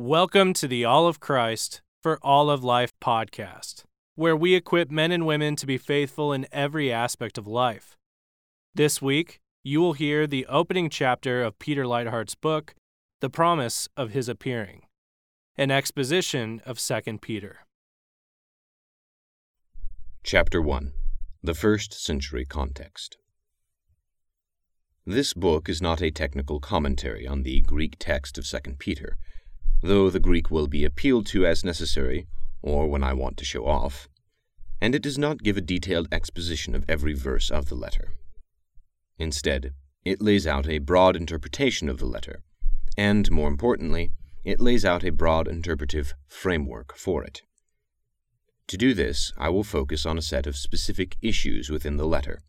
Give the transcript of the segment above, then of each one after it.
Welcome to the All of Christ for All of Life podcast, where we equip men and women to be faithful in every aspect of life. This week, you will hear the opening chapter of Peter Leithart's book, The Promise of His Appearing, an exposition of 2 Peter. Chapter 1 The First Century Context This book is not a technical commentary on the Greek text of 2 Peter though the Greek will be appealed to as necessary, or when I want to show off, and it does not give a detailed exposition of every verse of the letter. Instead, it lays out a broad interpretation of the letter, and, more importantly, it lays out a broad interpretive framework for it. To do this, I will focus on a set of specific issues within the letter,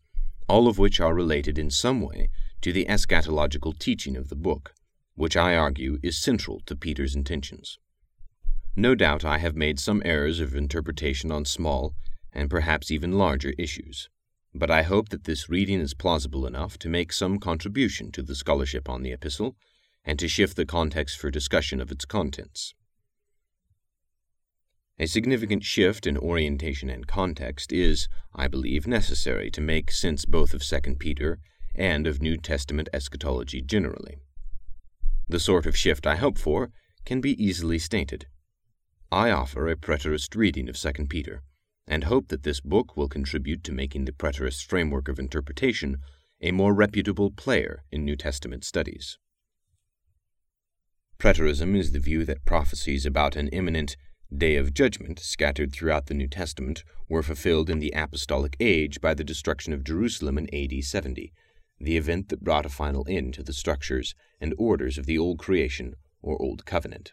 all of which are related in some way to the eschatological teaching of the book which I argue is central to Peter's intentions. No doubt I have made some errors of interpretation on small, and perhaps even larger issues, but I hope that this reading is plausible enough to make some contribution to the scholarship on the epistle, and to shift the context for discussion of its contents. A significant shift in orientation and context is, I believe, necessary to make sense both of 2 Peter and of New Testament eschatology generally. The sort of shift I hope for can be easily stated. I offer a preterist reading of 2 Peter, and hope that this book will contribute to making the preterist framework of interpretation a more reputable player in New Testament studies. Preterism is the view that prophecies about an imminent day of judgment scattered throughout the New Testament were fulfilled in the apostolic age by the destruction of Jerusalem in AD 70 the event that brought a final end to the structures and orders of the Old Creation or Old Covenant.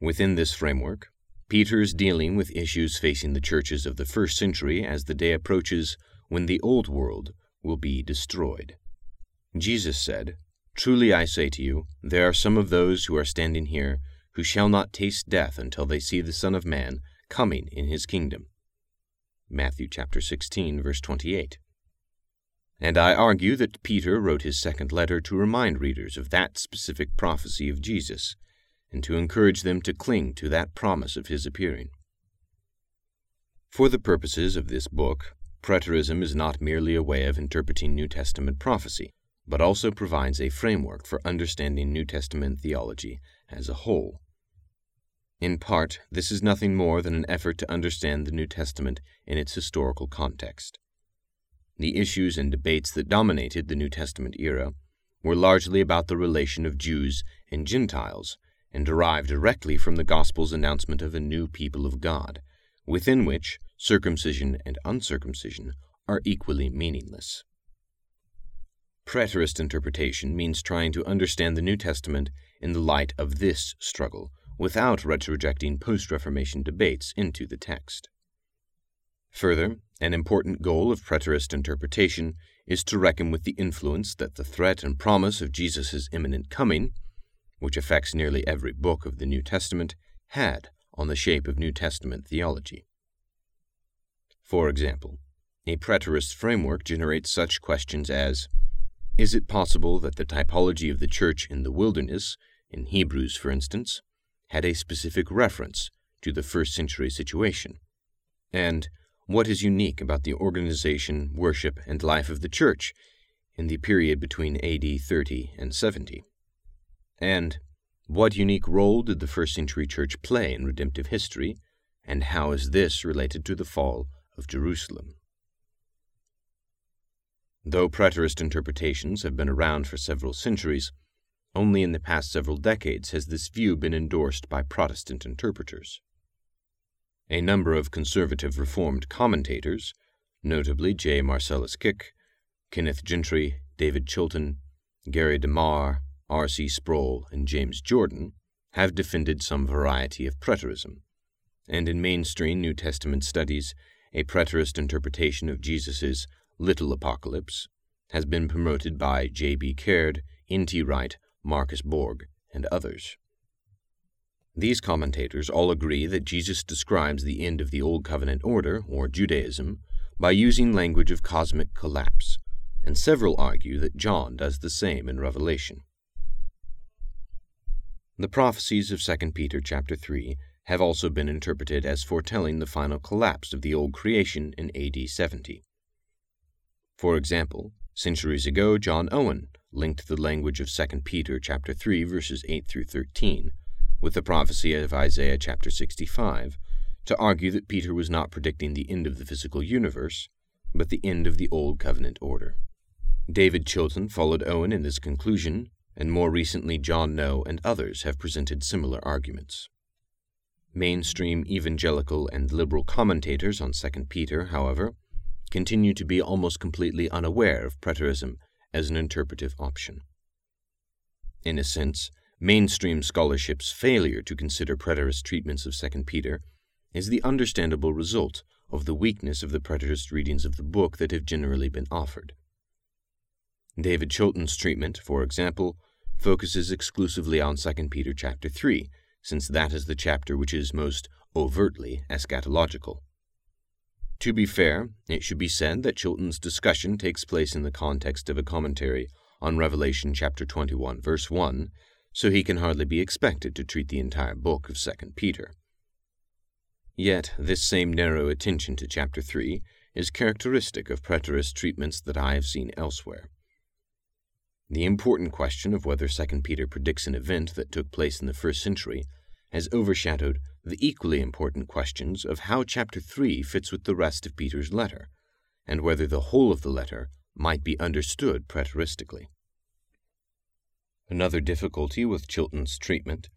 Within this framework, Peter is dealing with issues facing the churches of the first century as the day approaches when the old world will be destroyed. Jesus said, Truly I say to you, there are some of those who are standing here who shall not taste death until they see the Son of Man coming in his kingdom. Matthew chapter 16 verse 28. And I argue that Peter wrote his second letter to remind readers of that specific prophecy of Jesus, and to encourage them to cling to that promise of his appearing. For the purposes of this book, preterism is not merely a way of interpreting New Testament prophecy, but also provides a framework for understanding New Testament theology as a whole. In part, this is nothing more than an effort to understand the New Testament in its historical context. The issues and debates that dominated the New Testament era were largely about the relation of Jews and Gentiles, and derived directly from the Gospel's announcement of a new people of God, within which circumcision and uncircumcision are equally meaningless. Preterist interpretation means trying to understand the New Testament in the light of this struggle, without retrojecting post Reformation debates into the text. Further, an important goal of preterist interpretation is to reckon with the influence that the threat and promise of Jesus' imminent coming, which affects nearly every book of the New Testament, had on the shape of New Testament theology. For example, a preterist framework generates such questions as Is it possible that the typology of the church in the wilderness, in Hebrews for instance, had a specific reference to the first century situation? And what is unique about the organization, worship, and life of the Church in the period between AD 30 and 70? And what unique role did the first century Church play in redemptive history, and how is this related to the fall of Jerusalem? Though preterist interpretations have been around for several centuries, only in the past several decades has this view been endorsed by Protestant interpreters. A number of conservative Reformed commentators, notably J. Marcellus Kik, Kenneth Gentry, David Chilton, Gary DeMar, R. C. Sproul, and James Jordan, have defended some variety of preterism, and in mainstream New Testament studies, a preterist interpretation of Jesus' little apocalypse has been promoted by G. B. Caird, N. T. Wright, Marcus Borg, and others. These commentators all agree that Jesus describes the end of the Old Covenant order, or Judaism, by using language of cosmic collapse, and several argue that John does the same in Revelation. The prophecies of 2 Peter chapter 3 have also been interpreted as foretelling the final collapse of the old creation in AD 70. For example, centuries ago John Owen linked the language of 2 Peter chapter 3 verses 8 through 13 with the prophecy of Isaiah chapter 65 to argue that Peter was not predicting the end of the physical universe, but the end of the old covenant order. David Chilton followed Owen in this conclusion, and more recently John Noe and others have presented similar arguments. Mainstream evangelical and liberal commentators on 2 Peter, however, continue to be almost completely unaware of preterism as an interpretive option. In a sense, mainstream scholarship's failure to consider preterist treatments of 2 Peter is the understandable result of the weakness of the preterist readings of the book that have generally been offered. David Chilton's treatment, for example, focuses exclusively on 2 Peter chapter 3, since that is the chapter which is most overtly eschatological. To be fair, it should be said that Chilton's discussion takes place in the context of a commentary on Revelation chapter 21 verse 1, so he can hardly be expected to treat the entire book of 2 Peter. Yet this same narrow attention to chapter 3 is characteristic of preterist treatments that I have seen elsewhere. The important question of whether 2 Peter predicts an event that took place in the first century has overshadowed the equally important questions of how chapter 3 fits with the rest of Peter's letter, and whether the whole of the letter might be understood preteristically. Another difficulty with Chilton's treatment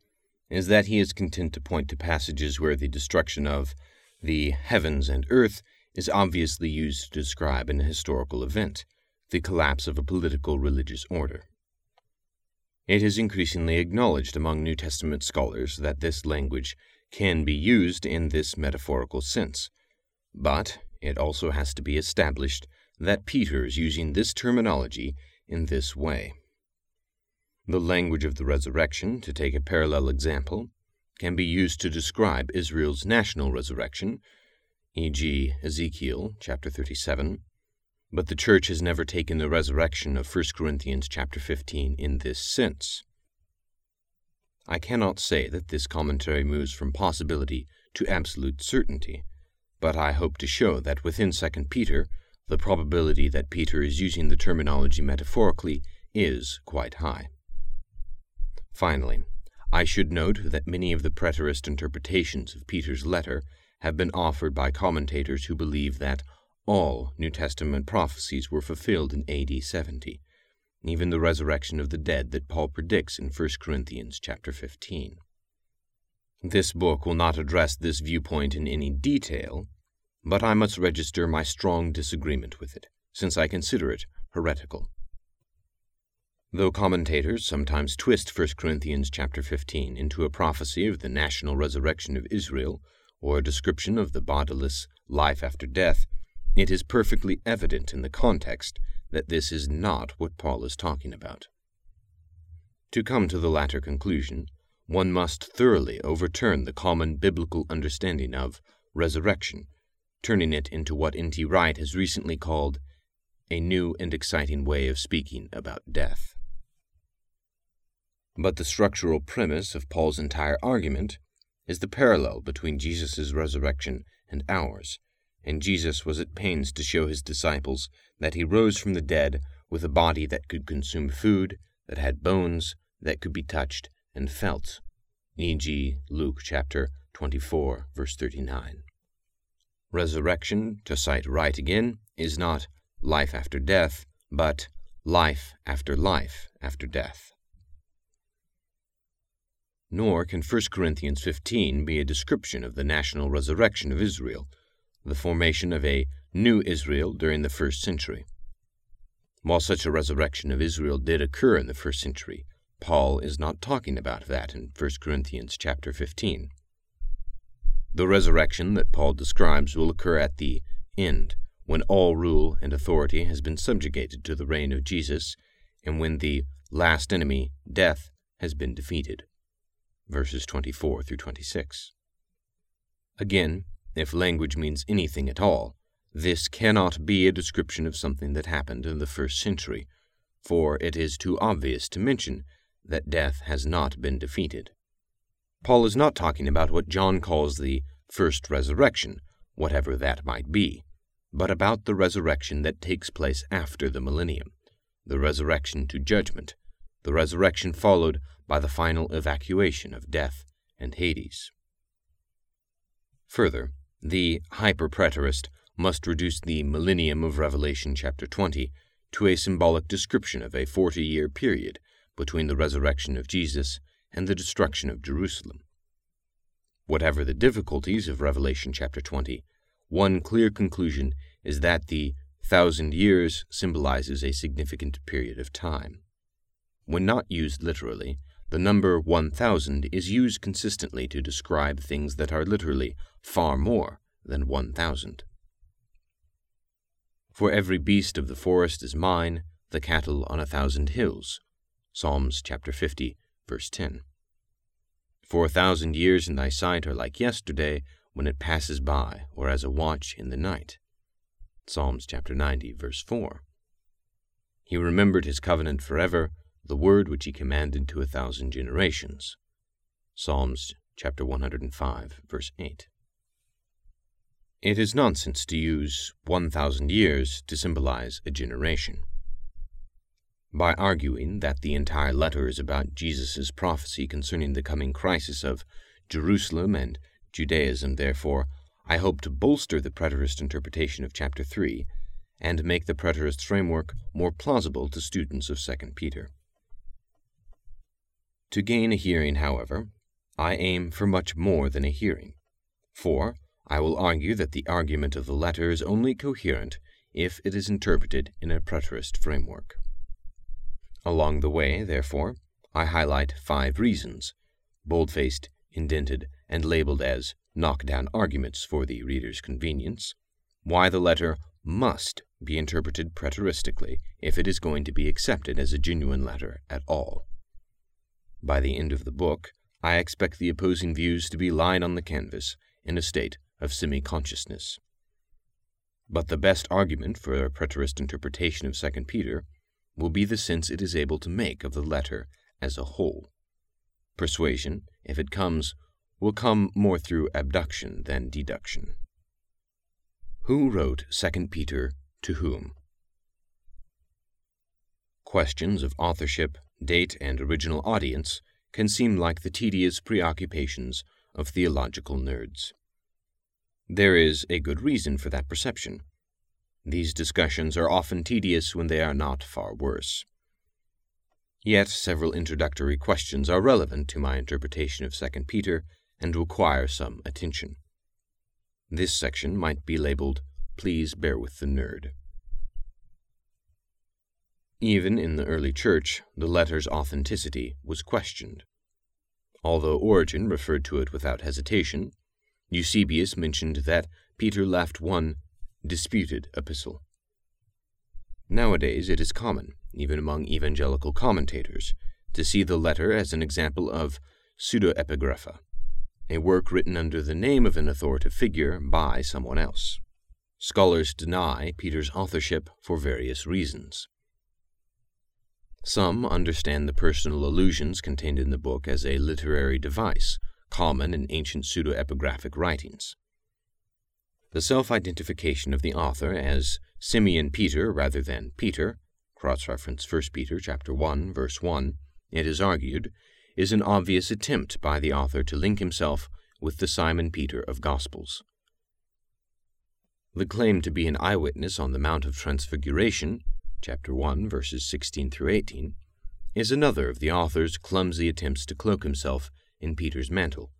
is that he is content to point to passages where the destruction of the heavens and earth is obviously used to describe an historical event the collapse of a political religious order. It is increasingly acknowledged among New Testament scholars that this language can be used in this metaphorical sense, but it also has to be established that Peter is using this terminology in this way. The language of the resurrection, to take a parallel example, can be used to describe Israel's national resurrection, e.g., Ezekiel chapter 37, but the church has never taken the resurrection of 1 Corinthians chapter 15 in this sense. I cannot say that this commentary moves from possibility to absolute certainty, but I hope to show that within 2 Peter, the probability that Peter is using the terminology metaphorically is quite high. Finally, I should note that many of the preterist interpretations of Peter's letter have been offered by commentators who believe that all New Testament prophecies were fulfilled in AD 70, even the resurrection of the dead that Paul predicts in 1 Corinthians chapter 15. This book will not address this viewpoint in any detail, but I must register my strong disagreement with it, since I consider it heretical. Though commentators sometimes twist 1 Corinthians chapter 15 into a prophecy of the national resurrection of Israel or a description of the bodiless life after death, it is perfectly evident in the context that this is not what Paul is talking about. To come to the latter conclusion, one must thoroughly overturn the common biblical understanding of resurrection, turning it into what N.T. Wright has recently called a new and exciting way of speaking about death. But the structural premise of Paul's entire argument is the parallel between Jesus' resurrection and ours, and Jesus was at pains to show his disciples that he rose from the dead with a body that could consume food, that had bones, that could be touched and felt. E.g., Luke chapter 24, verse 39. Resurrection, to cite Wright again, is not life after death, but life after life after death. Nor can 1 Corinthians 15 be a description of the national resurrection of Israel, the formation of a new Israel during the first century. While such a resurrection of Israel did occur in the first century, Paul is not talking about that in 1 Corinthians chapter 15. The resurrection that Paul describes will occur at the end, when all rule and authority has been subjugated to the reign of Jesus, and when the last enemy, death, has been defeated. Verses 24 through 26. Again, if language means anything at all, this cannot be a description of something that happened in the first century, for it is too obvious to mention that death has not been defeated. Paul is not talking about what John calls the first resurrection, whatever that might be, but about the resurrection that takes place after the millennium, the resurrection to judgment, the resurrection followed by the final evacuation of death and Hades. Further, the hyperpreterist must reduce the millennium of Revelation chapter 20 to a symbolic description of a 40 year period between the resurrection of Jesus and the destruction of Jerusalem. Whatever the difficulties of Revelation chapter 20, one clear conclusion is that the thousand years symbolizes a significant period of time. When not used literally, the number 1000 is used consistently to describe things that are literally far more than 1000. For every beast of the forest is mine, the cattle on a thousand hills. Psalms chapter 50, verse 10. For a thousand years in thy sight are like yesterday when it passes by, or as a watch in the night. Psalms chapter 90, verse 4. He remembered his covenant forever, the word which he commanded to a thousand generations. Psalms chapter 105, verse 8. It is nonsense to use 1,000 years to symbolize a generation. By arguing that the entire letter is about Jesus' prophecy concerning the coming crisis of Jerusalem and Judaism, therefore, I hope to bolster the preterist interpretation of chapter 3 and make the preterist framework more plausible to students of 2 Peter. To gain a hearing, however, I aim for much more than a hearing, for I will argue that the argument of the letter is only coherent if it is interpreted in a preterist framework. Along the way, therefore, I highlight five reasons, bold-faced, indented, and labeled as knockdown arguments for the reader's convenience, why the letter must be interpreted preteristically if it is going to be accepted as a genuine letter at all. By the end of the book, I expect the opposing views to be lying on the canvas in a state of semi consciousness. But the best argument for a preterist interpretation of 2 Peter will be the sense it is able to make of the letter as a whole. Persuasion, if it comes, will come more through abduction than deduction. Who wrote 2 Peter to whom? Questions of authorship, date, and original audience can seem like the tedious preoccupations of theological nerds. There is a good reason for that perception. These discussions are often tedious when they are not far worse. Yet several introductory questions are relevant to my interpretation of 2 Peter and require some attention. This section might be labeled, Please Bear with the Nerd. Even in the early church, the letter's authenticity was questioned. Although Origen referred to it without hesitation, Eusebius mentioned that Peter left one disputed epistle. Nowadays it is common, even among evangelical commentators, to see the letter as an example of pseudoepigrapha, a work written under the name of an authoritative figure by someone else. Scholars deny Peter's authorship for various reasons. Some understand the personal allusions contained in the book as a literary device common in ancient pseudo-epigraphic writings. The self-identification of the author as Simeon Peter rather than Peter, cross-reference 1 Peter chapter 1 verse 1, it is argued, is an obvious attempt by the author to link himself with the Simon Peter of Gospels. The claim to be an eyewitness on the Mount of Transfiguration, chapter 1 verses 16 through 18, is another of the author's clumsy attempts to cloak himself in Peter's mantle.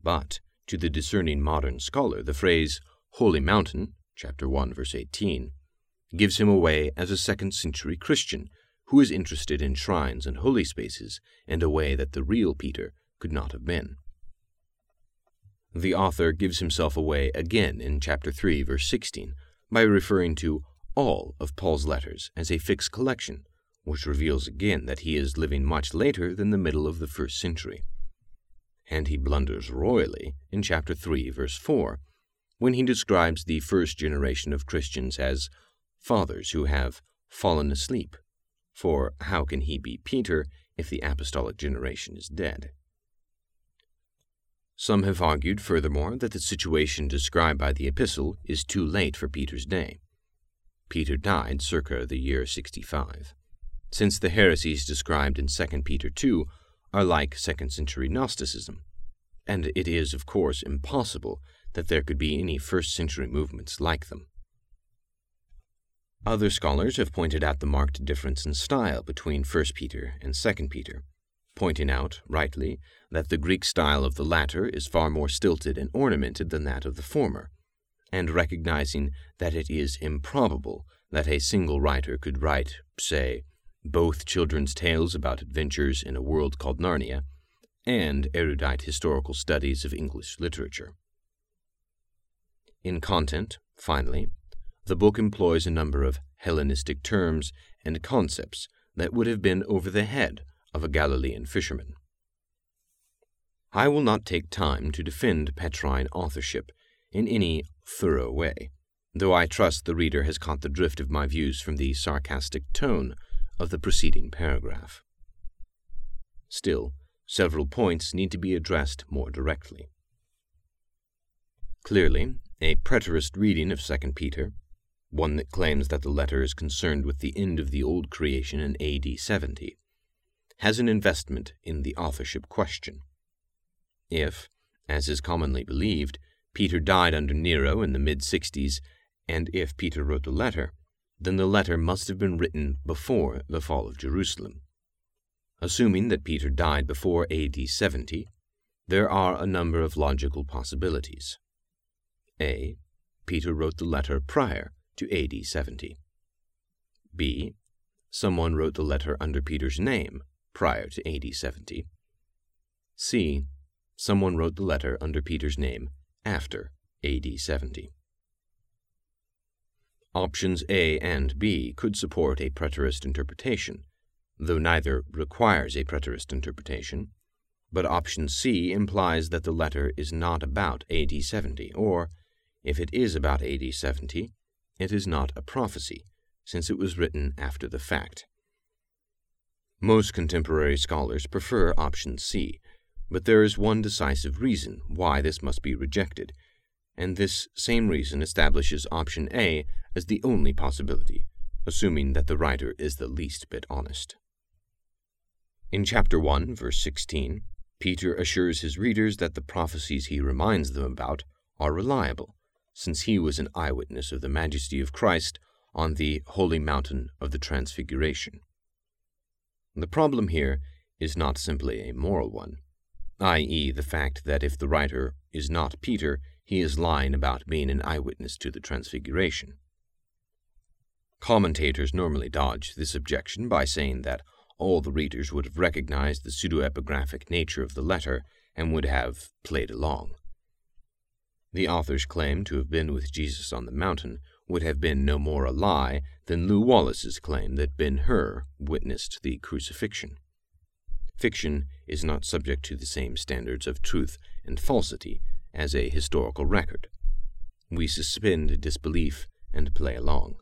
But to the discerning modern scholar, the phrase holy mountain, chapter 1, verse 18, gives him away as a second century Christian who is interested in shrines and holy spaces in a way that the real Peter could not have been. The author gives himself away again in chapter 3, verse 16, by referring to all of Paul's letters as a fixed collection, which reveals again that he is living much later than the middle of the first century and he blunders royally in chapter 3, verse 4, when he describes the first generation of Christians as fathers who have fallen asleep. For how can he be Peter if the apostolic generation is dead. Some have argued, furthermore, that the situation described by the epistle is too late for Peter's day. Peter died circa the year 65. Since the heresies described in 2 Peter 2 are like second century Gnosticism, and it is, of course, impossible that there could be any first century movements like them. Other scholars have pointed out the marked difference in style between 1 Peter and 2 Peter, pointing out, rightly, that the Greek style of the latter is far more stilted and ornamented than that of the former, and recognizing that it is improbable that a single writer could write, say, both children's tales about adventures in a world called Narnia and erudite historical studies of English literature. In content, finally, the book employs a number of Hellenistic terms and concepts that would have been over the head of a Galilean fisherman. I will not take time to defend Petrine authorship in any thorough way, though I trust the reader has caught the drift of my views from the sarcastic tone of the preceding paragraph. Still, several points need to be addressed more directly. Clearly, a preterist reading of 2 Peter, one that claims that the letter is concerned with the end of the old creation in AD 70, has an investment in the authorship question. If, as is commonly believed, Peter died under Nero in the mid 60s, and if Peter wrote the letter, then the letter must have been written before the fall of Jerusalem. Assuming that Peter died before AD 70, there are a number of logical possibilities. A. Peter wrote the letter prior to AD 70. B. Someone wrote the letter under Peter's name prior to AD 70. C. Someone wrote the letter under Peter's name after AD 70. Options A and B could support a preterist interpretation, though neither requires a preterist interpretation, but option C implies that the letter is not about AD 70, or, if it is about AD 70, it is not a prophecy, since it was written after the fact. Most contemporary scholars prefer option C, but there is one decisive reason why this must be rejected, and this same reason establishes option A as the only possibility, assuming that the writer is the least bit honest. In chapter 1, verse 16, Peter assures his readers that the prophecies he reminds them about are reliable, since he was an eyewitness of the majesty of Christ on the holy mountain of the Transfiguration. The problem here is not simply a moral one, i.e., the fact that if the writer is not Peter, he is lying about being an eyewitness to the Transfiguration. Commentators normally dodge this objection by saying that all the readers would have recognized the pseudepigraphic nature of the letter and would have played along. The author's claim to have been with Jesus on the mountain would have been no more a lie than Lew Wallace's claim that Ben Hur witnessed the crucifixion. Fiction is not subject to the same standards of truth and falsity as a historical record. We suspend disbelief and play along.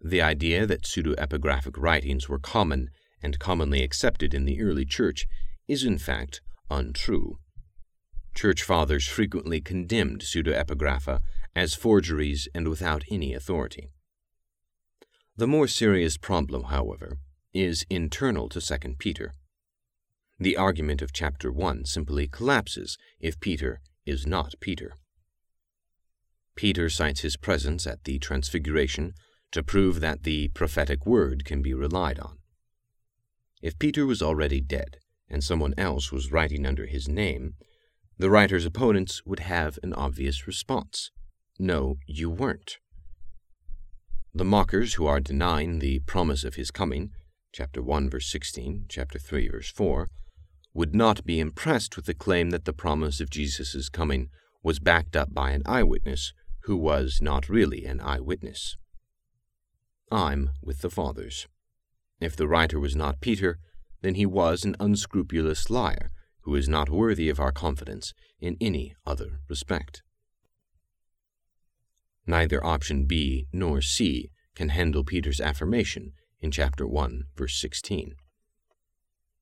The idea that pseudo-epigraphic writings were common and commonly accepted in the early church is in fact untrue. Church fathers frequently condemned pseudo-epigrapha as forgeries and without any authority. The more serious problem, however, is internal to 2 Peter. The argument of chapter 1 simply collapses if Peter is not Peter. Peter cites his presence at the Transfiguration to prove that the prophetic word can be relied on. If Peter was already dead and someone else was writing under his name, the writer's opponents would have an obvious response No, you weren't. The mockers who are denying the promise of his coming, chapter 1, verse 16, chapter 3, verse 4, would not be impressed with the claim that the promise of Jesus' coming was backed up by an eyewitness who was not really an eyewitness. I'm with the fathers. If the writer was not Peter, then he was an unscrupulous liar who is not worthy of our confidence in any other respect. Neither option B nor C can handle Peter's affirmation in chapter 1, verse 16.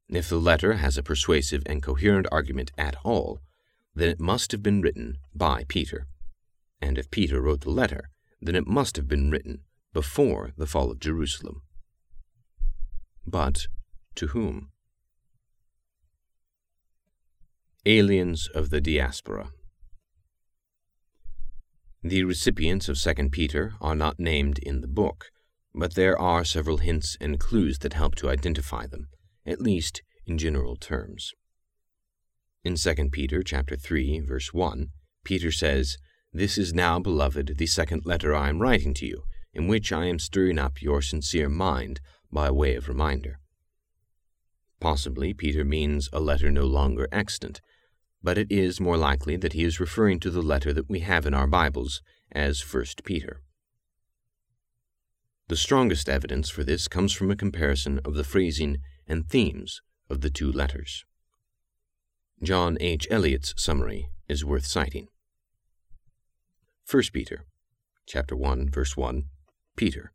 If the letter has a persuasive and coherent argument at all, then it must have been written by Peter. And if Peter wrote the letter, then it must have been written before the fall of Jerusalem. But to whom? Aliens of the Diaspora The recipients of 2 Peter are not named in the book, but there are several hints and clues that help to identify them at least in general terms. In 2 Peter chapter 3 verse 1, Peter says, "This is now, beloved, the second letter I am writing to you, in which I am stirring up your sincere mind by way of reminder." Possibly Peter means a letter no longer extant, but it is more likely that he is referring to the letter that we have in our Bibles as 1 Peter. The strongest evidence for this comes from a comparison of the phrasing and themes of the two letters. John H. Elliott's summary is worth citing. 1 Peter chapter 1 verse 1 Peter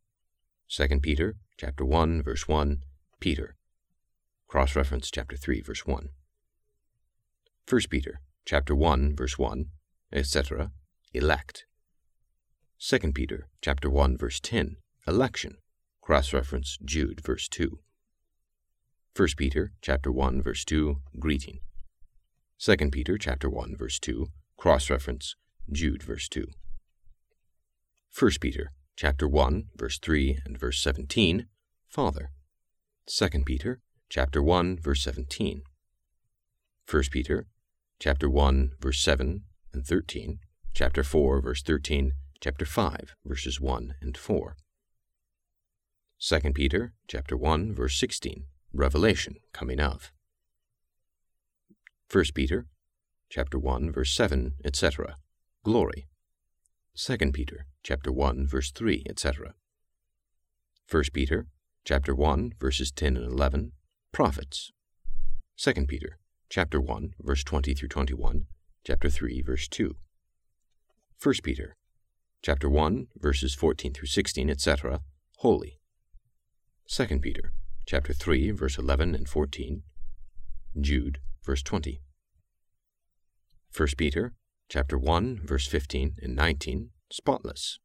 2 Peter chapter 1 verse 1 Peter cross reference chapter 3 verse 1 1 Peter chapter 1 verse 1 etc elect 2 Peter chapter 1 verse 10 election. Cross-reference Jude verse 2 1 Peter chapter 1 verse 2 greeting. 2 Peter chapter 1 verse 2 cross-reference Jude verse 2 1 Peter chapter 1 verse 3 and verse 17 father. 2 Peter chapter 1 verse 17 1 Peter chapter 1 verse 7 and 13 chapter 4 verse 13 chapter 5 verses 1 and 4 2 Peter chapter 1 verse 16 revelation coming of. 1 Peter chapter 1 verse 7 etc glory. 2 Peter chapter 1 verse 3 etc 1 Peter chapter 1 verses 10 and 11 prophets. 2 Peter chapter 1 verse 20 through 21 chapter 3 verse 2 1 Peter chapter 1 verses 14 through 16 etc holy 2 Peter chapter 3 verse 11 and 14 Jude verse 20 1 Peter chapter 1 verse 15 and 19 spotless.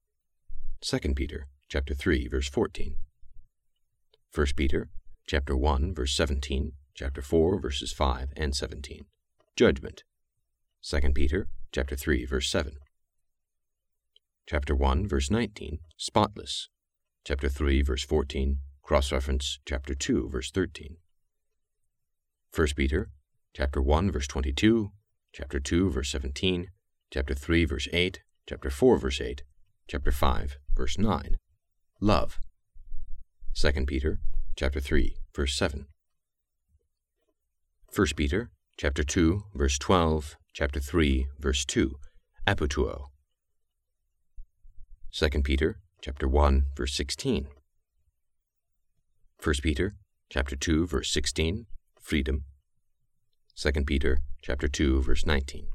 2 Peter chapter 3 verse 14 1 Peter chapter 1 verse 17 chapter 4 verses 5 and 17 judgment. 2 Peter chapter 3 verse 7 chapter 1 verse 19 spotless. Chapter 3 verse 14 Cross reference chapter 2 verse 13. 1 Peter chapter 1 verse 22, chapter 2 verse 17, chapter 3 verse 8, chapter 4 verse 8, chapter 5 verse 9. Love. 2 Peter chapter 3 verse 7. 1 Peter chapter 2 verse 12, chapter 3 verse 2. epopteuo. 2 Peter chapter 1 verse 16. 1 Peter chapter 2 verse 16 freedom. 2 Peter chapter 2 verse 19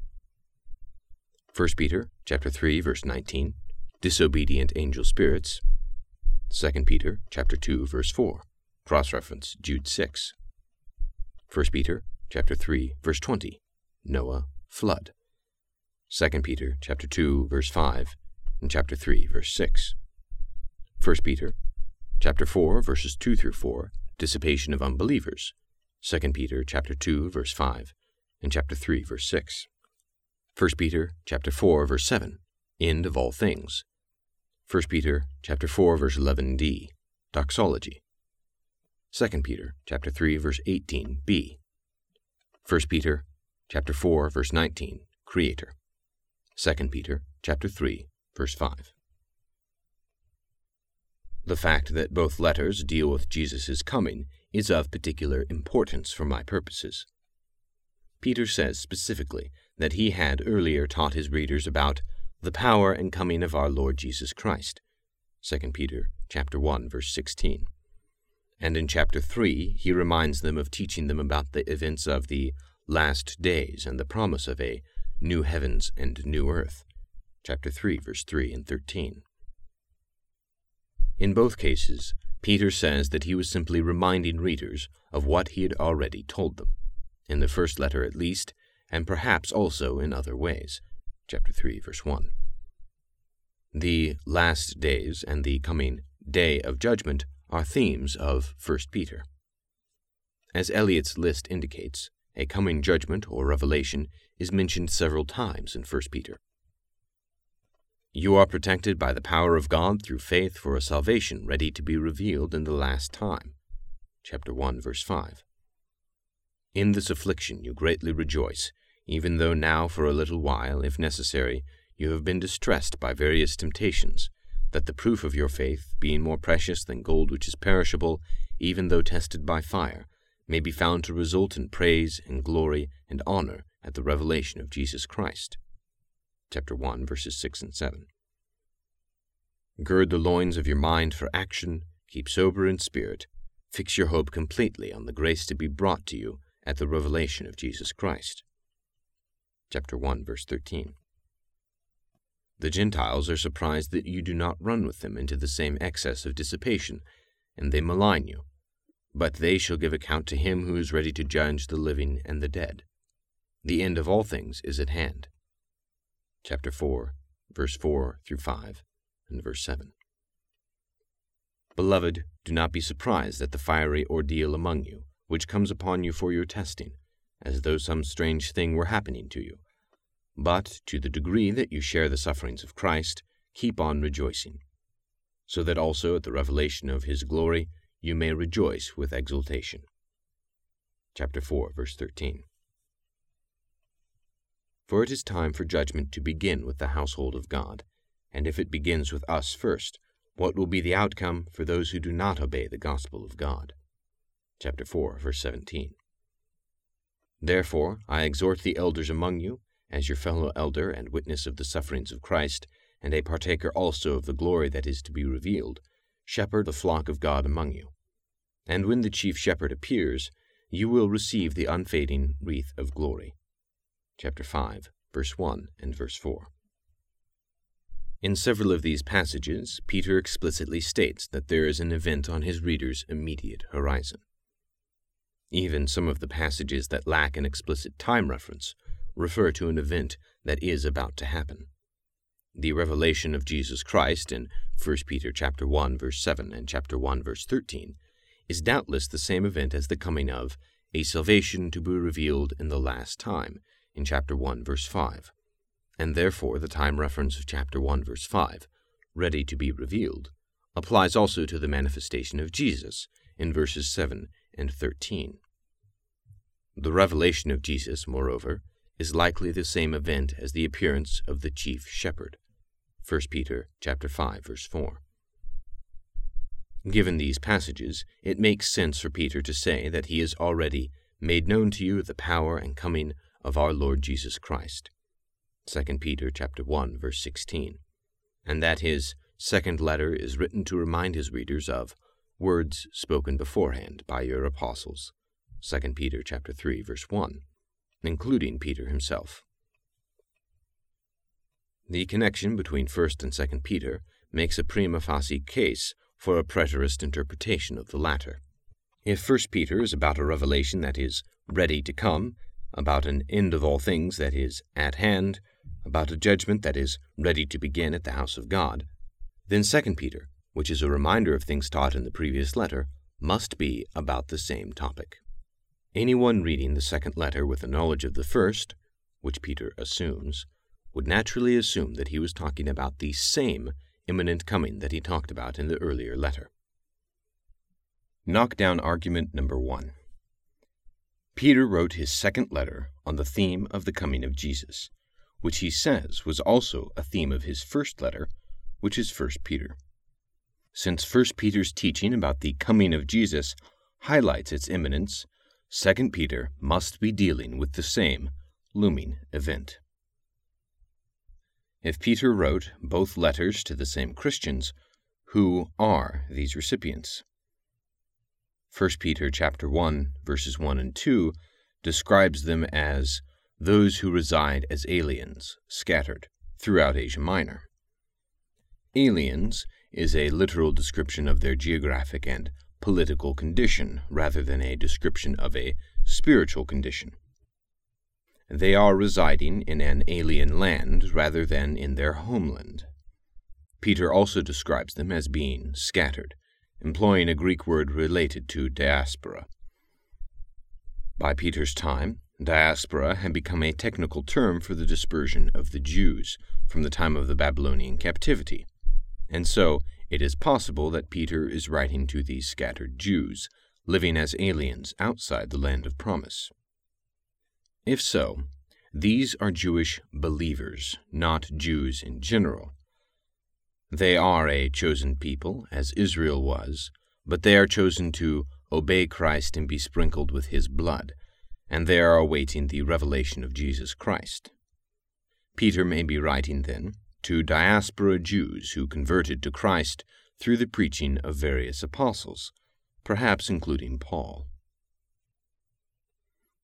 1 Peter chapter 3 verse 19 disobedient angel spirits. 2 Peter chapter 2 verse 4 cross reference Jude 6 1 Peter chapter 3 verse 20 Noah flood. 2 Peter chapter 2 verse 5 and chapter 3 verse 6 1 Peter chapter 4 verses 2 through 4 dissipation of unbelievers. 2 peter chapter 2 verse 5 and chapter 3 verse 6 1 peter chapter 4 verse 7 end of all things. 1 peter chapter 4 verse 11d doxology. 2 peter chapter 3 verse 18b 1 peter chapter 4 verse 19 creator. 2 peter chapter 3 verse 5 the fact that both letters deal with Jesus' coming is of particular importance for my purposes. Peter says specifically that he had earlier taught his readers about the power and coming of our Lord Jesus Christ. 2 Peter chapter 1 verse 16. And in chapter 3 he reminds them of teaching them about the events of the last days and the promise of a new heavens and new earth. Chapter 3 verse 3 and 13. In both cases, Peter says that he was simply reminding readers of what he had already told them, in the first letter at least, and perhaps also in other ways. Chapter 3, verse 1. The last days and the coming day of judgment are themes of 1 Peter. As Elliott's list indicates, a coming judgment or revelation is mentioned several times in 1 Peter. You are protected by the power of God through faith for a salvation ready to be revealed in the last time. Chapter 1, verse 5. In this affliction you greatly rejoice, even though now for a little while, if necessary, you have been distressed by various temptations, that the proof of your faith, being more precious than gold which is perishable, even though tested by fire, may be found to result in praise and glory and honor at the revelation of Jesus Christ chapter 1, verses 6 and 7. Gird the loins of your mind for action, keep sober in spirit, fix your hope completely on the grace to be brought to you at the revelation of Jesus Christ. Chapter 1, verse 13. The Gentiles are surprised that you do not run with them into the same excess of dissipation, and they malign you. But they shall give account to him who is ready to judge the living and the dead. The end of all things is at hand chapter 4, verse 4 through 5, and verse 7. Beloved, do not be surprised at the fiery ordeal among you, which comes upon you for your testing, as though some strange thing were happening to you. But, to the degree that you share the sufferings of Christ, keep on rejoicing, so that also at the revelation of his glory you may rejoice with exultation. Chapter 4, verse 13 for it is time for judgment to begin with the household of God. And if it begins with us first, what will be the outcome for those who do not obey the gospel of God? Chapter 4, verse 17. Therefore, I exhort the elders among you, as your fellow elder and witness of the sufferings of Christ, and a partaker also of the glory that is to be revealed, shepherd the flock of God among you. And when the chief shepherd appears, you will receive the unfading wreath of glory chapter 5, verse 1 and verse 4. In several of these passages, Peter explicitly states that there is an event on his reader's immediate horizon. Even some of the passages that lack an explicit time reference refer to an event that is about to happen. The revelation of Jesus Christ in 1 Peter chapter 1 verse 7 and chapter 1 verse 13 is doubtless the same event as the coming of a salvation to be revealed in the last time in chapter 1, verse 5, and therefore the time reference of chapter 1, verse 5, ready to be revealed, applies also to the manifestation of Jesus in verses 7 and 13. The revelation of Jesus, moreover, is likely the same event as the appearance of the chief shepherd. 1 Peter chapter 5 verse 4. Given these passages, it makes sense for Peter to say that he has already made known to you the power and coming of our Lord Jesus Christ. 2 Peter chapter 1 verse 16. And that his second letter is written to remind his readers of words spoken beforehand by your apostles. 2 Peter chapter 3 verse 1, including Peter himself. The connection between 1st and 2nd Peter makes a prima facie case for a preterist interpretation of the latter. If 1st Peter is about a revelation that is ready to come, about an end of all things that is at hand, about a judgment that is ready to begin at the house of God, then 2 Peter, which is a reminder of things taught in the previous letter, must be about the same topic. Anyone reading the second letter with a knowledge of the first, which Peter assumes, would naturally assume that he was talking about the same imminent coming that he talked about in the earlier letter. Knockdown argument number one. Peter wrote his second letter on the theme of the coming of Jesus, which he says was also a theme of his first letter, which is 1 Peter. Since 1 Peter's teaching about the coming of Jesus highlights its imminence, 2 Peter must be dealing with the same looming event. If Peter wrote both letters to the same Christians, who are these recipients? 1 Peter chapter 1 verses 1 and 2 describes them as those who reside as aliens scattered throughout Asia Minor. Aliens is a literal description of their geographic and political condition rather than a description of a spiritual condition. They are residing in an alien land rather than in their homeland. Peter also describes them as being scattered, employing a Greek word related to diaspora. By Peter's time, diaspora had become a technical term for the dispersion of the Jews from the time of the Babylonian captivity, and so it is possible that Peter is writing to these scattered Jews, living as aliens outside the land of promise. If so, these are Jewish believers, not Jews in general. They are a chosen people, as Israel was, but they are chosen to obey Christ and be sprinkled with his blood, and they are awaiting the revelation of Jesus Christ. Peter may be writing, then, to diaspora Jews who converted to Christ through the preaching of various apostles, perhaps including Paul.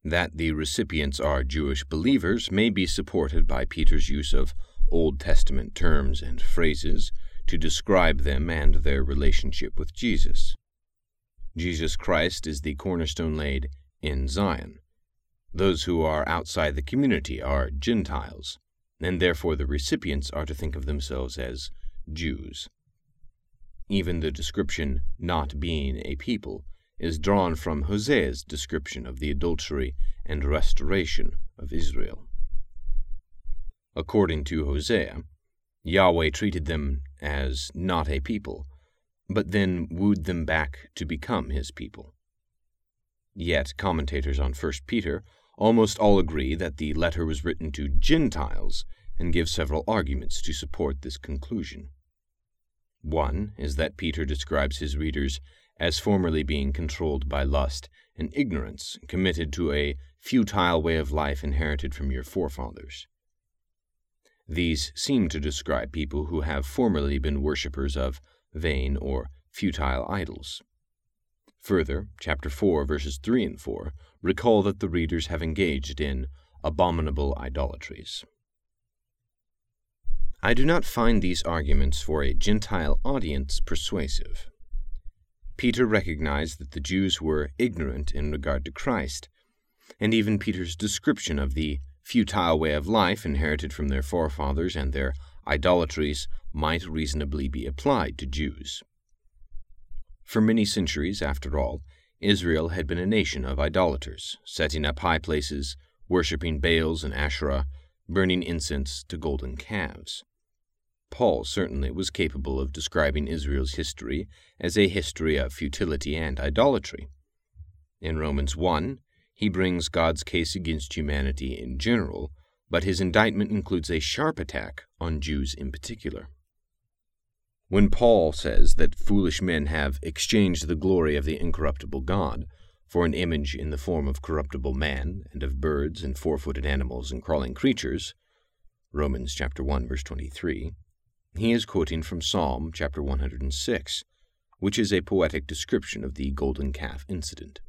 That the recipients are Jewish believers may be supported by Peter's use of Old Testament terms and phrases to describe them and their relationship with Jesus. Jesus Christ is the cornerstone laid in Zion. Those who are outside the community are Gentiles, and therefore the recipients are to think of themselves as Jews. Even the description, not being a people, is drawn from Hosea's description of the adultery and restoration of Israel. According to Hosea, Yahweh treated them as not a people, but then wooed them back to become his people. Yet commentators on 1 Peter almost all agree that the letter was written to Gentiles and give several arguments to support this conclusion. One is that Peter describes his readers as formerly being controlled by lust and ignorance, committed to a futile way of life inherited from your forefathers. These seem to describe people who have formerly been worshippers of vain or futile idols. Further, chapter 4, verses 3 and 4 recall that the readers have engaged in abominable idolatries. I do not find these arguments for a Gentile audience persuasive. Peter recognized that the Jews were ignorant in regard to Christ, and even Peter's description of the futile way of life inherited from their forefathers and their idolatries might reasonably be applied to Jews. For many centuries, after all, Israel had been a nation of idolaters, setting up high places, worshipping Baals and Asherah, burning incense to golden calves. Paul certainly was capable of describing Israel's history as a history of futility and idolatry. In Romans 1, he brings God's case against humanity in general, but his indictment includes a sharp attack on Jews in particular. When Paul says that foolish men have exchanged the glory of the incorruptible God for an image in the form of corruptible man and of birds and four-footed animals and crawling creatures, Romans chapter 1 verse 23, he is quoting from Psalm chapter 106, which is a poetic description of the golden calf incident.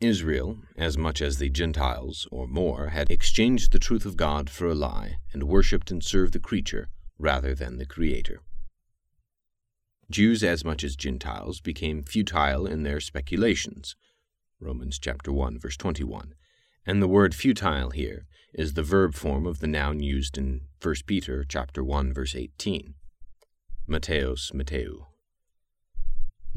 Israel, as much as the Gentiles, or more, had exchanged the truth of God for a lie, and worshipped and served the creature rather than the Creator. Jews, as much as Gentiles, became futile in their speculations. Romans chapter 1, verse 21. And the word futile here is the verb form of the noun used in 1 Peter chapter 1 verse 18. mataios Mateu.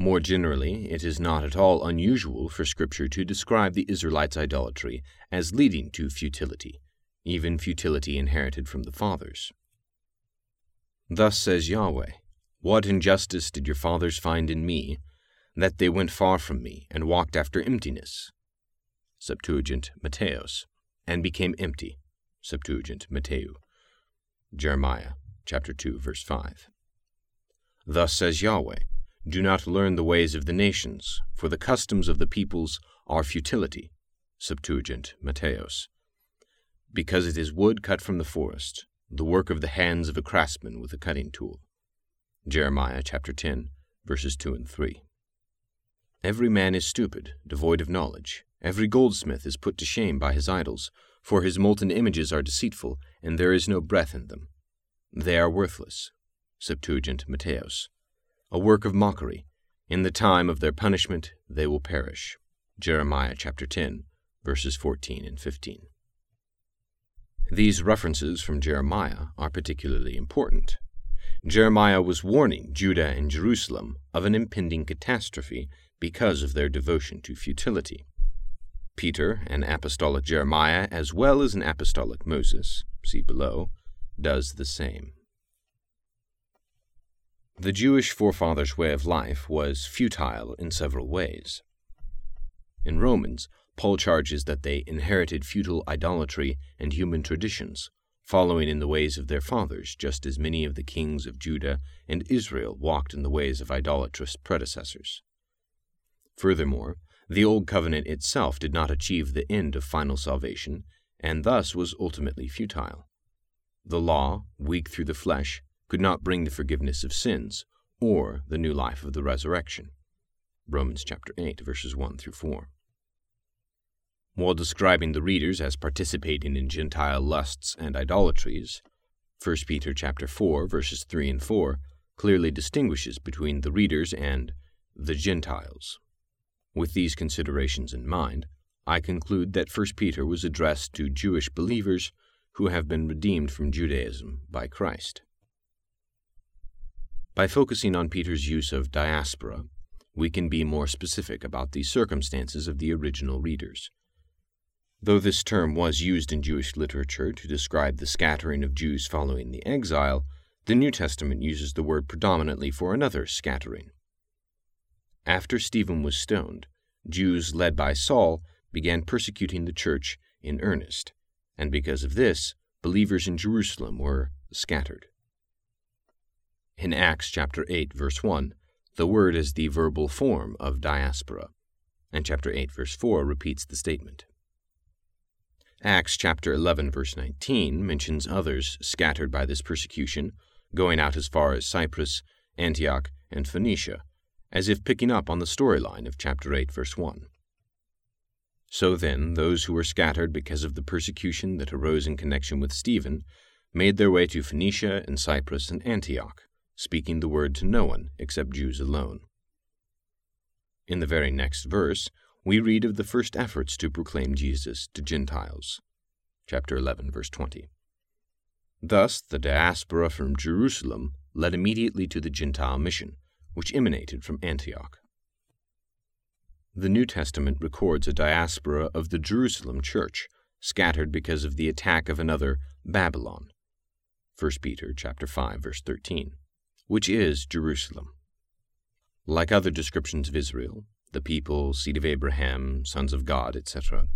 More generally, it is not at all unusual for Scripture to describe the Israelites' idolatry as leading to futility, even futility inherited from the fathers. Thus says Yahweh, What injustice did your fathers find in me, that they went far from me, and walked after emptiness? Septuagint mataios and became empty. Septuagint Mateu. Jeremiah chapter 2 verse 5. Thus says Yahweh, Do not learn the ways of the nations, for the customs of the peoples are futility. Septuagint mataios. Because it is wood cut from the forest, the work of the hands of a craftsman with a cutting tool. Jeremiah chapter 10 verses 2 and 3. Every man is stupid, devoid of knowledge. Every goldsmith is put to shame by his idols, for his molten images are deceitful, and there is no breath in them. They are worthless. Septuagint mataios. A work of mockery. In the time of their punishment they will perish. Jeremiah chapter 10, verses 14 and 15. These references from Jeremiah are particularly important. Jeremiah was warning Judah and Jerusalem of an impending catastrophe because of their devotion to futility. Peter, an apostolic Jeremiah as well as an apostolic Moses, see below, does the same. The Jewish forefathers' way of life was futile in several ways. In Romans, Paul charges that they inherited futile idolatry and human traditions, following in the ways of their fathers, just as many of the kings of Judah and Israel walked in the ways of idolatrous predecessors. Furthermore, the Old Covenant itself did not achieve the end of final salvation, and thus was ultimately futile. The law, weak through the flesh, could not bring the forgiveness of sins or the new life of the resurrection. Romans chapter 8 verses 1 through 4. While describing the readers as participating in Gentile lusts and idolatries, 1 Peter chapter 4 verses 3 and 4 clearly distinguishes between the readers and the Gentiles. With these considerations in mind, I conclude that 1 Peter was addressed to Jewish believers who have been redeemed from Judaism by Christ. By focusing on Peter's use of diaspora, we can be more specific about the circumstances of the original readers. Though this term was used in Jewish literature to describe the scattering of Jews following the exile, the New Testament uses the word predominantly for another scattering. After Stephen was stoned, Jews led by Saul began persecuting the church in earnest, and because of this, believers in Jerusalem were scattered. In Acts chapter 8 verse 1, the word is the verbal form of diaspora, and chapter 8 verse 4 repeats the statement. Acts chapter 11 verse 19 mentions others scattered by this persecution, going out as far as Cyprus, Antioch, and Phoenicia, as if picking up on the storyline of chapter 8 verse 1. So then, those who were scattered because of the persecution that arose in connection with Stephen made their way to Phoenicia and Cyprus and Antioch, speaking the word to no one except Jews alone. In the very next verse, we read of the first efforts to proclaim Jesus to Gentiles. Chapter 11, verse 20. Thus, the diaspora from Jerusalem led immediately to the Gentile mission, which emanated from Antioch. The New Testament records a diaspora of the Jerusalem church, scattered because of the attack of another Babylon. 1 Peter chapter 5 verse 13, which is Jerusalem. Like other descriptions of Israel, the people, seed of Abraham, sons of God, etc.,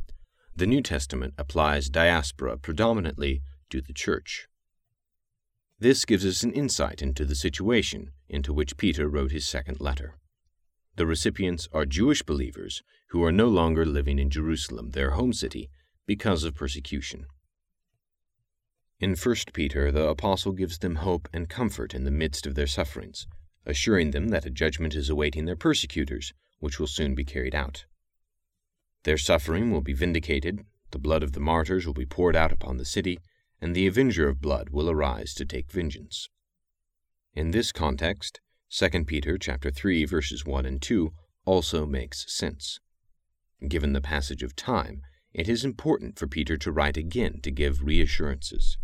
the New Testament applies diaspora predominantly to the church. This gives us an insight into the situation into which Peter wrote his second letter. The recipients are Jewish believers who are no longer living in Jerusalem, their home city, because of persecution. In 1 Peter, the apostle gives them hope and comfort in the midst of their sufferings, assuring them that a judgment is awaiting their persecutors which will soon be carried out. Their suffering will be vindicated, the blood of the martyrs will be poured out upon the city, and the avenger of blood will arise to take vengeance. In this context, 2 Peter chapter 3 verses 1 and 2 also makes sense. Given the passage of time, it is important for Peter to write again to give reassurances.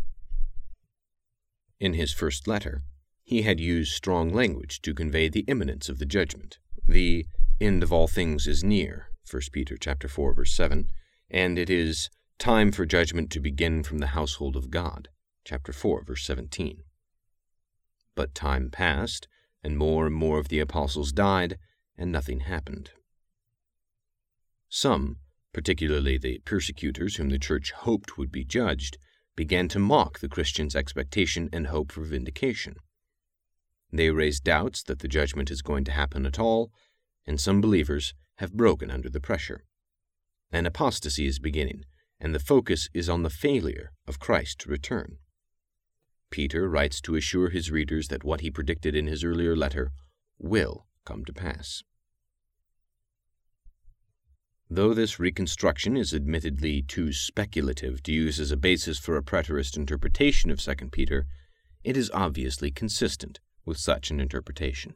In his first letter, he had used strong language to convey the imminence of the judgment, the end of all things is near, 1 Peter chapter 4 verse 7, and it is time for judgment to begin from the household of God, chapter 4 verse 17. But time passed, and more and more of the apostles died, and nothing happened. Some, particularly the persecutors whom the church hoped would be judged, began to mock the Christians' expectation and hope for vindication. They raise doubts that the judgment is going to happen at all, and some believers have broken under the pressure. An apostasy is beginning, and the focus is on the failure of Christ to return. Peter writes to assure his readers that what he predicted in his earlier letter will come to pass. Though this reconstruction is admittedly too speculative to use as a basis for a preterist interpretation of 2 Peter, it is obviously consistent with such an interpretation.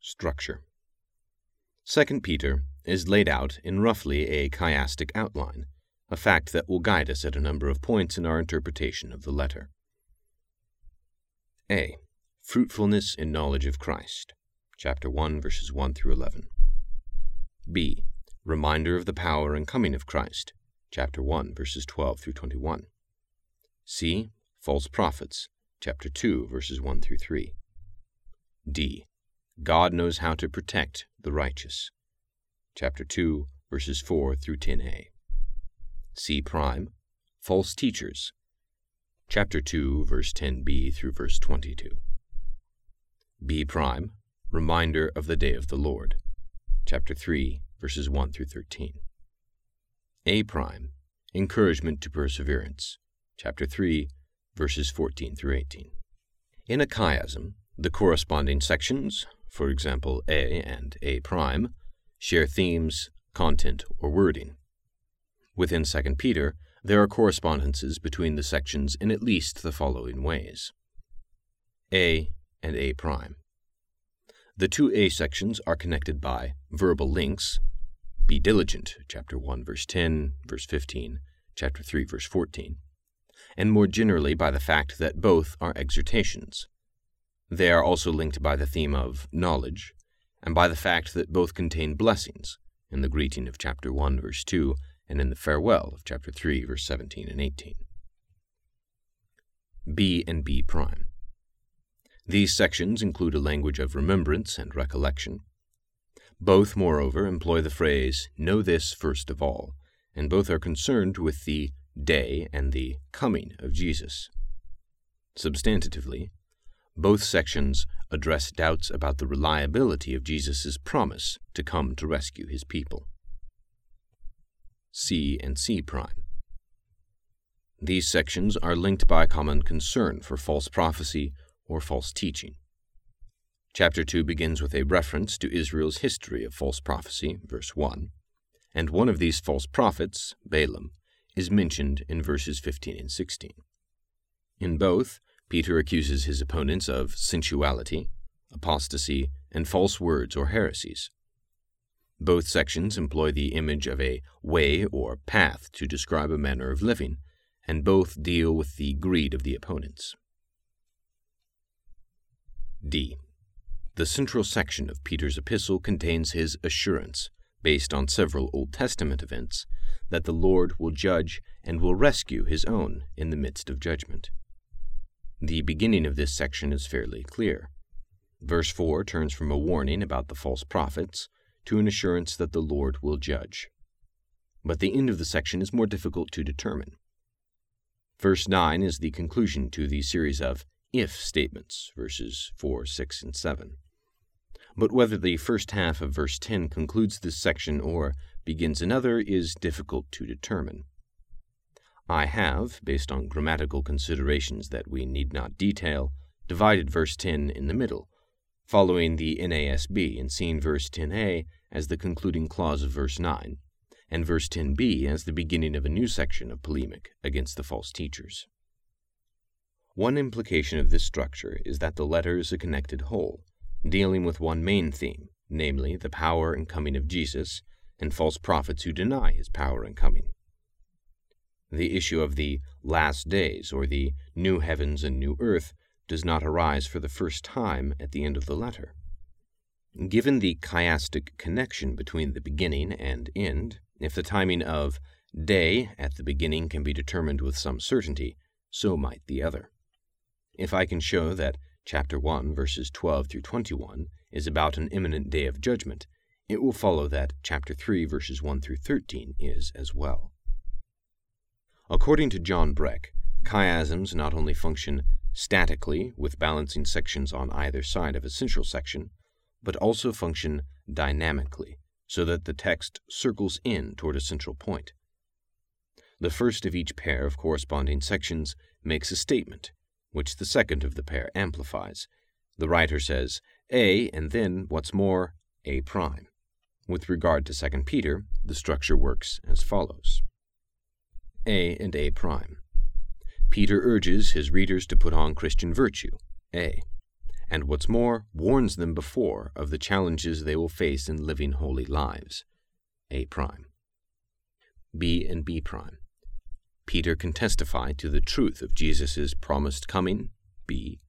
Structure 2 Peter is laid out in roughly a chiastic outline, a fact that will guide us at a number of points in our interpretation of the letter. A. Fruitfulness in knowledge of Christ, chapter 1, verses 1 through 11. B. Reminder of the power and coming of Christ, chapter 1, verses 12 through 21. C. False prophets, chapter 2, verses 1 through 3. D. God knows how to protect the righteous, chapter 2, verses 4 through 10a. C. Prime, False Teachers, chapter 2, verse 10b through verse 22. B. Prime, Reminder of the Day of the Lord, chapter 3, verses 1 through 13. A. Prime, Encouragement to Perseverance, chapter 3, verses 14 through 18. In a chiasm, the corresponding sections, for example A and A prime, share themes, content, or wording. Within 2 Peter, there are correspondences between the sections in at least the following ways A and A prime. The two A sections are connected by verbal links. Be diligent, chapter 1, verse 10, verse 15, chapter 3, verse 14, and more generally by the fact that both are exhortations. They are also linked by the theme of knowledge, and by the fact that both contain blessings in the greeting of chapter 1, verse 2, and in the farewell of chapter 3, verse 17 and 18. B and B prime. These sections include a language of remembrance and recollection. Both, moreover, employ the phrase, Know this first of all, and both are concerned with the day and the coming of Jesus. Substantively, both sections address doubts about the reliability of Jesus' promise to come to rescue his people. C and C prime. These sections are linked by a common concern for false prophecy or false teaching. Chapter 2 begins with a reference to Israel's history of false prophecy, verse 1, and one of these false prophets, Balaam, is mentioned in verses 15 and 16. In both, Peter accuses his opponents of sensuality, apostasy, and false words or heresies. Both sections employ the image of a way or path to describe a manner of living, and both deal with the greed of the opponents. D. The central section of Peter's epistle contains his assurance, based on several Old Testament events, that the Lord will judge and will rescue his own in the midst of judgment. The beginning of this section is fairly clear. Verse 4 turns from a warning about the false prophets to an assurance that the Lord will judge. But the end of the section is more difficult to determine. Verse 9 is the conclusion to the series of if statements, verses 4, 6, and 7. But whether the first half of verse 10 concludes this section or begins another is difficult to determine. I have, based on grammatical considerations that we need not detail, divided verse 10 in the middle, following the NASB and seeing verse 10a as the concluding clause of verse 9, and verse 10b as the beginning of a new section of polemic against the false teachers. One implication of this structure is that the letter is a connected whole, dealing with one main theme, namely the power and coming of Jesus and false prophets who deny his power and coming the issue of the last days or the new heavens and new earth does not arise for the first time at the end of the letter. Given the chiastic connection between the beginning and end, if the timing of day at the beginning can be determined with some certainty, so might the other. If I can show that chapter 1, verses 12 through 21, is about an imminent day of judgment, it will follow that chapter 3, verses 1 through 13, is as well. According to John Breck, chiasms not only function statically with balancing sections on either side of a central section, but also function dynamically so that the text circles in toward a central point. The first of each pair of corresponding sections makes a statement, which the second of the pair amplifies. The writer says A and then, what's more, A prime. With regard to 2 Peter, the structure works as follows. A and A prime. Peter urges his readers to put on Christian virtue, A, and what's more, warns them before of the challenges they will face in living holy lives. A prime. B and B prime. Peter can testify to the truth of Jesus' promised coming, B,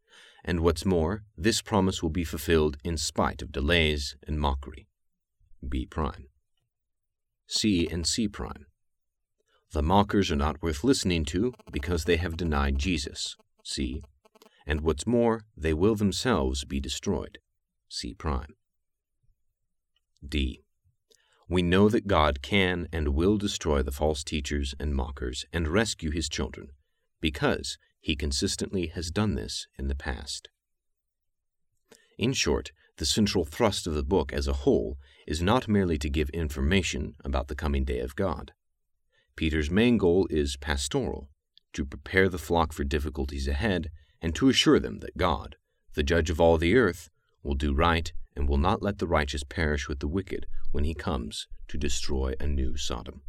and what's more, this promise will be fulfilled in spite of delays and mockery, B prime. C and C prime. The mockers are not worth listening to because they have denied Jesus, C, and what's more, they will themselves be destroyed, C prime. D. We know that God can and will destroy the false teachers and mockers and rescue his children, because he consistently has done this in the past. In short, the central thrust of the book as a whole is not merely to give information about the coming day of God. Peter's main goal is pastoral, to prepare the flock for difficulties ahead and to assure them that God, the judge of all the earth, will do right and will not let the righteous perish with the wicked when he comes to destroy a new Sodom.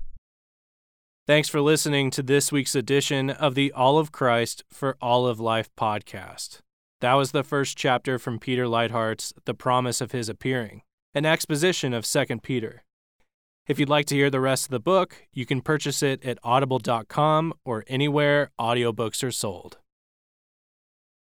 Thanks for listening to this week's edition of the All of Christ for All of Life podcast. That was the first chapter from Peter Leithart's The Promise of His Appearing, an exposition of 2 Peter. If you'd like to hear the rest of the book, you can purchase it at audible.com or anywhere audiobooks are sold.